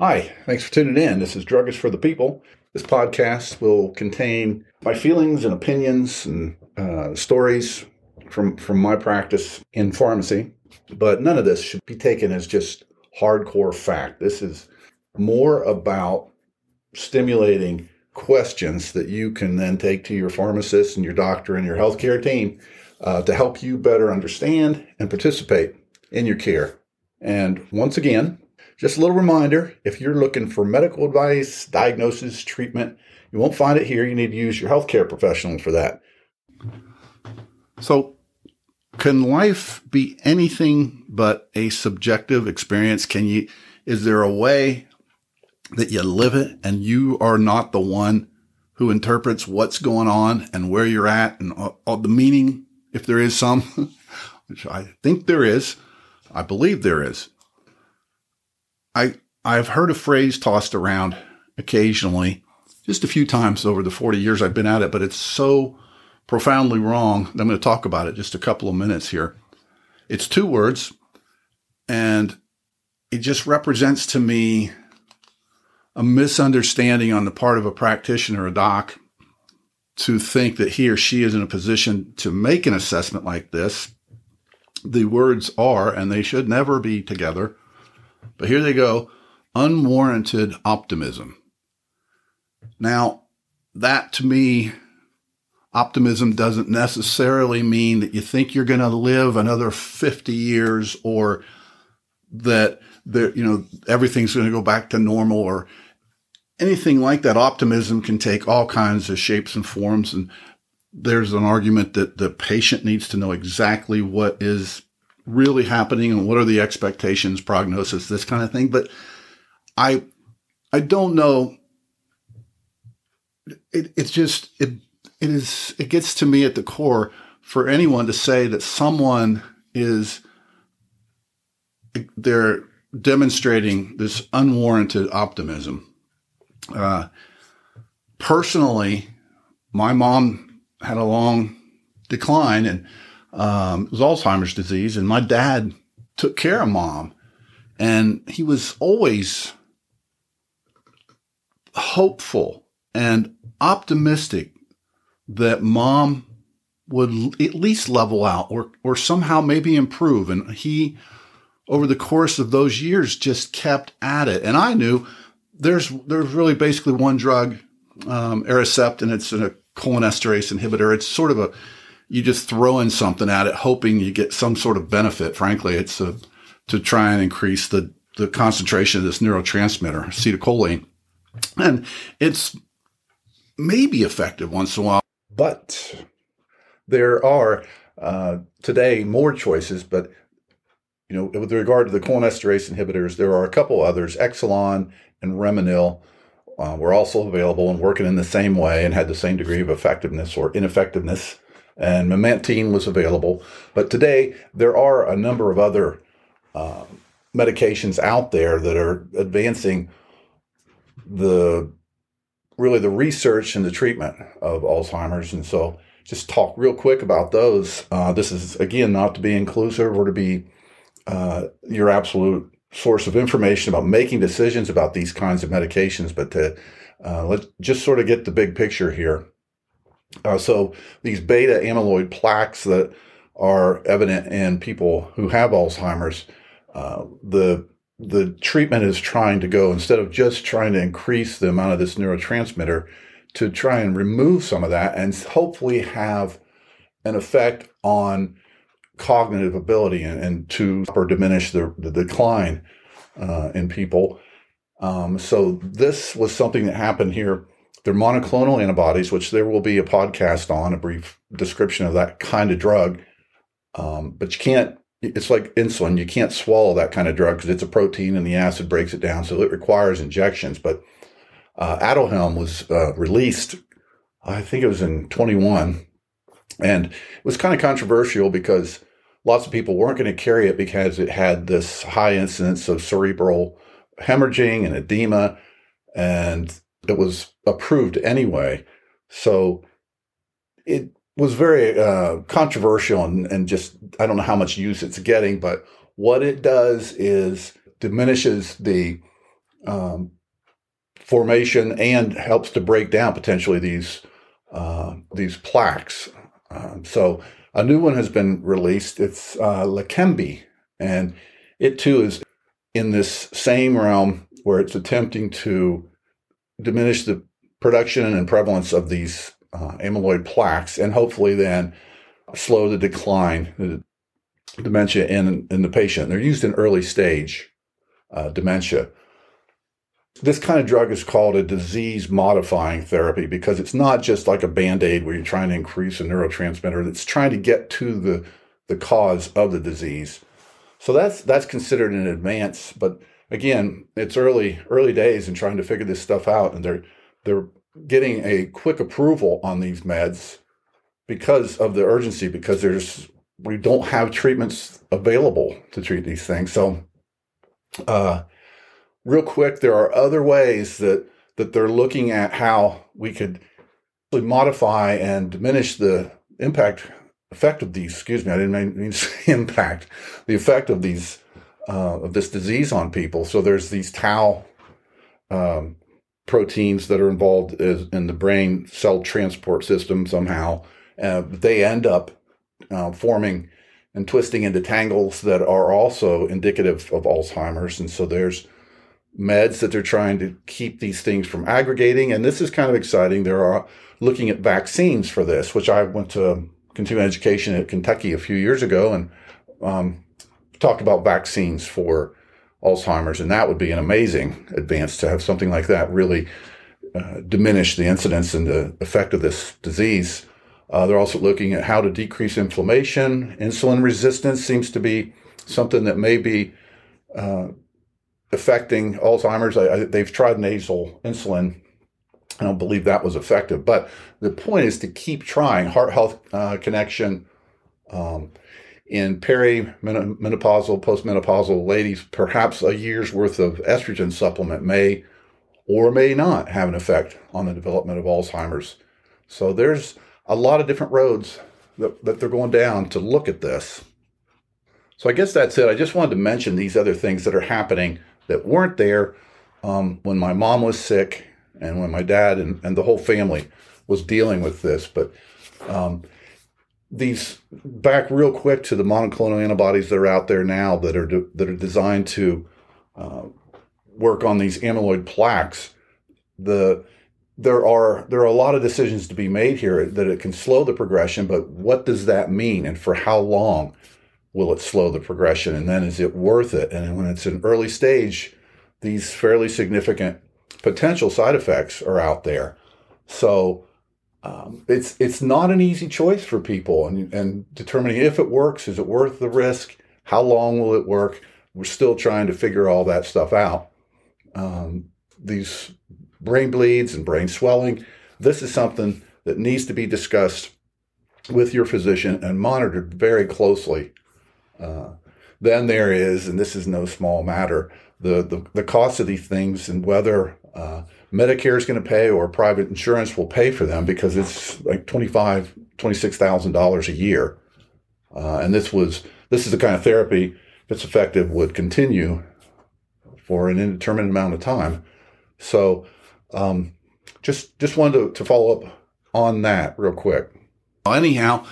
Hi, thanks for tuning in. This is Druggist for the People. This podcast will contain my feelings and opinions and uh, stories from from my practice in pharmacy, but none of this should be taken as just hardcore fact. This is more about stimulating questions that you can then take to your pharmacist and your doctor and your healthcare team uh, to help you better understand and participate in your care. And once again, just a little reminder if you're looking for medical advice, diagnosis, treatment, you won't find it here. You need to use your healthcare professional for that. So, can life be anything but a subjective experience? Can you, is there a way that you live it and you are not the one who interprets what's going on and where you're at and all, all the meaning, if there is some, which I think there is, I believe there is. I I've heard a phrase tossed around occasionally, just a few times over the 40 years I've been at it, but it's so profoundly wrong that I'm going to talk about it just a couple of minutes here. It's two words, and it just represents to me a misunderstanding on the part of a practitioner, a doc, to think that he or she is in a position to make an assessment like this. The words are, and they should never be together, but here they go unwarranted optimism. Now, that to me, optimism doesn't necessarily mean that you think you're going to live another 50 years or that there, you know, everything's going to go back to normal or anything like that. Optimism can take all kinds of shapes and forms. And there's an argument that the patient needs to know exactly what is really happening and what are the expectations, prognosis, this kind of thing. But I, I don't know. It, it's just, it, it is, it gets to me at the core for anyone to say that someone is, they're demonstrating this unwarranted optimism. Uh, personally, my mom had a long decline and um, it was Alzheimer's disease, and my dad took care of mom, and he was always hopeful and optimistic that mom would at least level out or or somehow maybe improve. And he over the course of those years just kept at it. And i knew there's there's really basically one drug um, Aricept, and it's a cholinesterase inhibitor. It's sort of a you just throw in something at it, hoping you get some sort of benefit. Frankly, it's a, to try and increase the, the concentration of this neurotransmitter, acetylcholine. And it's maybe effective once in a while. But there are uh, today more choices, but you know, with regard to the cholinesterase inhibitors, there are a couple others, Exelon and Reminyl, uh, were also available and working in the same way and had the same degree of effectiveness or ineffectiveness and memantine was available. But today, there are a number of other uh, medications out there that are advancing the really the research and the treatment of Alzheimer's. And so, just talk real quick about those. Uh, this is again not to be inclusive or to be uh, your absolute source of information about making decisions about these kinds of medications, but to uh, let's just sort of get the big picture here. Uh, so these beta amyloid plaques that are evident in people who have Alzheimer's, uh, the the treatment is trying to go instead of just trying to increase the amount of this neurotransmitter to try and remove some of that and hopefully have an effect on cognitive ability and, and to or diminish the, the decline uh, in people. Um, so this was something that happened here they're monoclonal antibodies, which there will be a podcast on, a brief description of that kind of drug. Um, but you can't, it's like insulin. You can't swallow that kind of drug because it's a protein and the acid breaks it down. So it requires injections. But uh, Aduhelm was uh, released, I think it was in 21. And it was kind of controversial because lots of people weren't going to carry it because it had this high incidence of cerebral hemorrhaging and edema. And it was approved anyway. So it was very uh, controversial and, and just, I don't know how much use it's getting, but what it does is diminishes the um, formation and helps to break down potentially these uh, these plaques. Um, so a new one has been released. It's uh, Leqembi, and it too is in this same realm where it's attempting to diminish the production and prevalence of these uh, amyloid plaques, and hopefully then slow the decline, the dementia in in the patient. They're used in early stage uh, dementia. This kind of drug is called a disease modifying therapy because it's not just like a band aid where you're trying to increase a neurotransmitter. It's trying to get to the, the cause of the disease. So that's that's considered an advance. But again, it's early early days in trying to figure this stuff out, and they're they're getting a quick approval on these meds because of the urgency. Because there's we don't have treatments available to treat these things. So uh, real quick, there are other ways that that they're looking at how we could modify and diminish the impact effect of these. Excuse me, I didn't mean impact. The effect of these uh, of this disease on people. So there's these tau um, proteins that are involved in the brain cell transport system somehow. Uh, they end up uh, forming and twisting into tangles that are also indicative of Alzheimer's. And so there's meds that they're trying to keep these things from aggregating. And this is kind of exciting. There are looking at vaccines for this, which I went to continuing education at Kentucky a few years ago and um, talked about vaccines for Alzheimer's. And that would be an amazing advance to have something like that really uh, diminish the incidence and the effect of this disease. Uh, they're also looking at how to decrease inflammation. Insulin resistance seems to be something that may be uh, affecting Alzheimer's. I, I, they've tried nasal insulin. I don't believe that was effective. But the point is to keep trying. Heart health uh, connection um, in perimenopausal, postmenopausal ladies, perhaps a year's worth of estrogen supplement may or may not have an effect on the development of Alzheimer's. So there's a lot of different roads that, that they're going down to look at this. So I guess that's it. I just wanted to mention these other things that are happening that weren't there um, when my mom was sick and when my dad and, and the whole family was dealing with this. But um, these back real quick to the monoclonal antibodies that are out there now that are de- that are designed to uh, work on these amyloid plaques. The there are there are a lot of decisions to be made here that it can slow the progression, but what does that mean, and for how long? will it slow the progression? And then is it worth it? And when it's an early stage, these fairly significant potential side effects are out there. So um, it's it's not an easy choice for people, and and determining if it works, is it worth the risk? How long will it work? We're still trying to figure all that stuff out. Um, these brain bleeds and brain swelling. This is something that needs to be discussed with your physician and monitored very closely uh, then there is, and this is no small matter, the, the, the cost of these things and whether uh, Medicare is going to pay or private insurance will pay for them because it's like $25,000, $26,000 a year. Uh, and this was, this is the kind of therapy, it's effective, would continue for an indeterminate amount of time. So, um, just, just wanted to, to follow up on that real quick. Anyhow,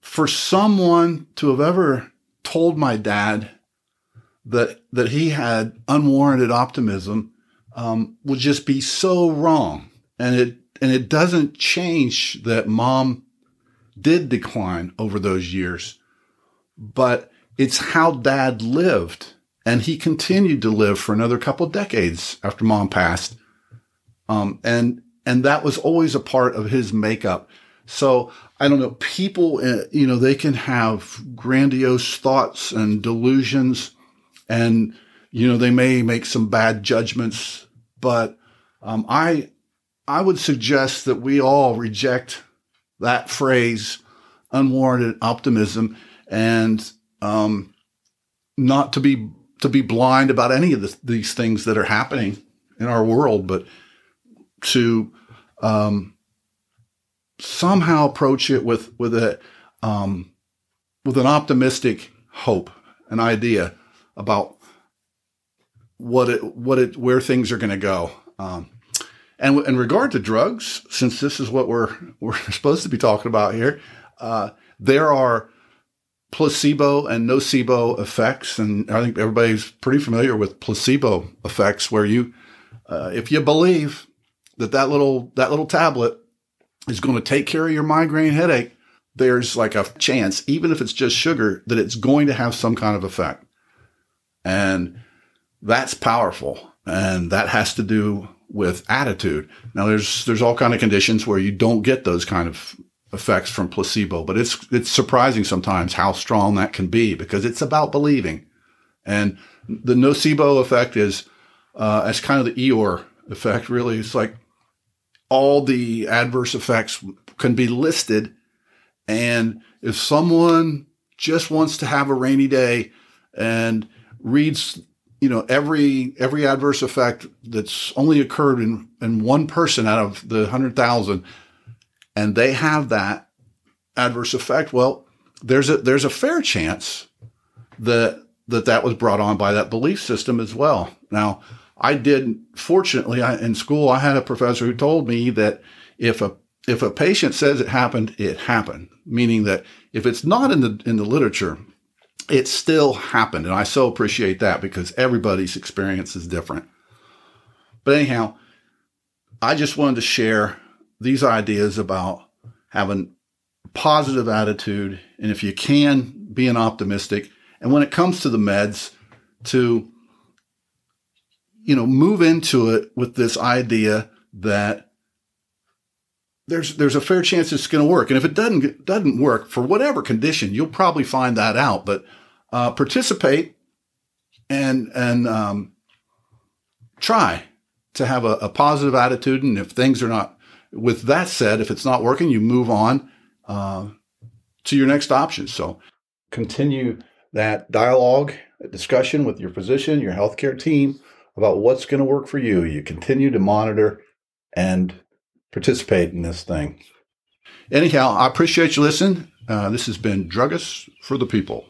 for someone to have ever told my dad that that he had unwarranted optimism um, would just be so wrong, and it and it doesn't change that mom did decline over those years, but it's how dad lived, and he continued to live for another couple decades after mom passed, um, and and that was always a part of his makeup. So I don't know, people, uh, you know, they can have grandiose thoughts and delusions. And, you know, they may make some bad judgments, but um, I, I would suggest that we all reject that phrase, unwarranted optimism, and um, not to be to be blind about any of the, these things that are happening in our world, but to um, somehow approach it with with a um, with an optimistic hope, an idea about what it what it where things are going to go. Um, and in regard to drugs, since this is what we're we're supposed to be talking about here, uh, there are placebo and nocebo effects, and I think everybody's pretty familiar with placebo effects, where you, uh, if you believe that that little that little tablet is going to take care of your migraine headache, there's like a chance, even if it's just sugar, that it's going to have some kind of effect, and that's powerful, and that has to do with attitude. Now, there's there's all kind of conditions where you don't get those kind of effects from placebo, but it's it's surprising sometimes how strong that can be because it's about believing. And the nocebo effect is uh, as kind of the Eeyore effect. Really, it's like all the adverse effects can be listed, and if someone just wants to have a rainy day and reads you know every every adverse effect that's only occurred in in one person out of the 100,000 and they have that adverse effect, well, there's a there's a fair chance that that that was brought on by that belief system as well. Now, I did fortunately I, in school I had a professor who told me that if a if a patient says it happened, it happened, meaning that if it's not in the in the literature, it still happened. And I so appreciate that because everybody's experience is different. But anyhow, I just wanted to share these ideas about having positive attitude and if you can being optimistic and when it comes to the meds to you know move into it with this idea that there's there's a fair chance it's going to work and if it doesn't doesn't work for whatever condition you'll probably find that out but uh, participate and and um, try to have a, a positive attitude and if things are not with that said, if it's not working, you move on uh, to your next option. So continue that dialogue, discussion with your physician, your healthcare team about what's going to work for you. You continue to monitor and participate in this thing. Anyhow, I appreciate you listening. Uh, this has been Druggists for the People.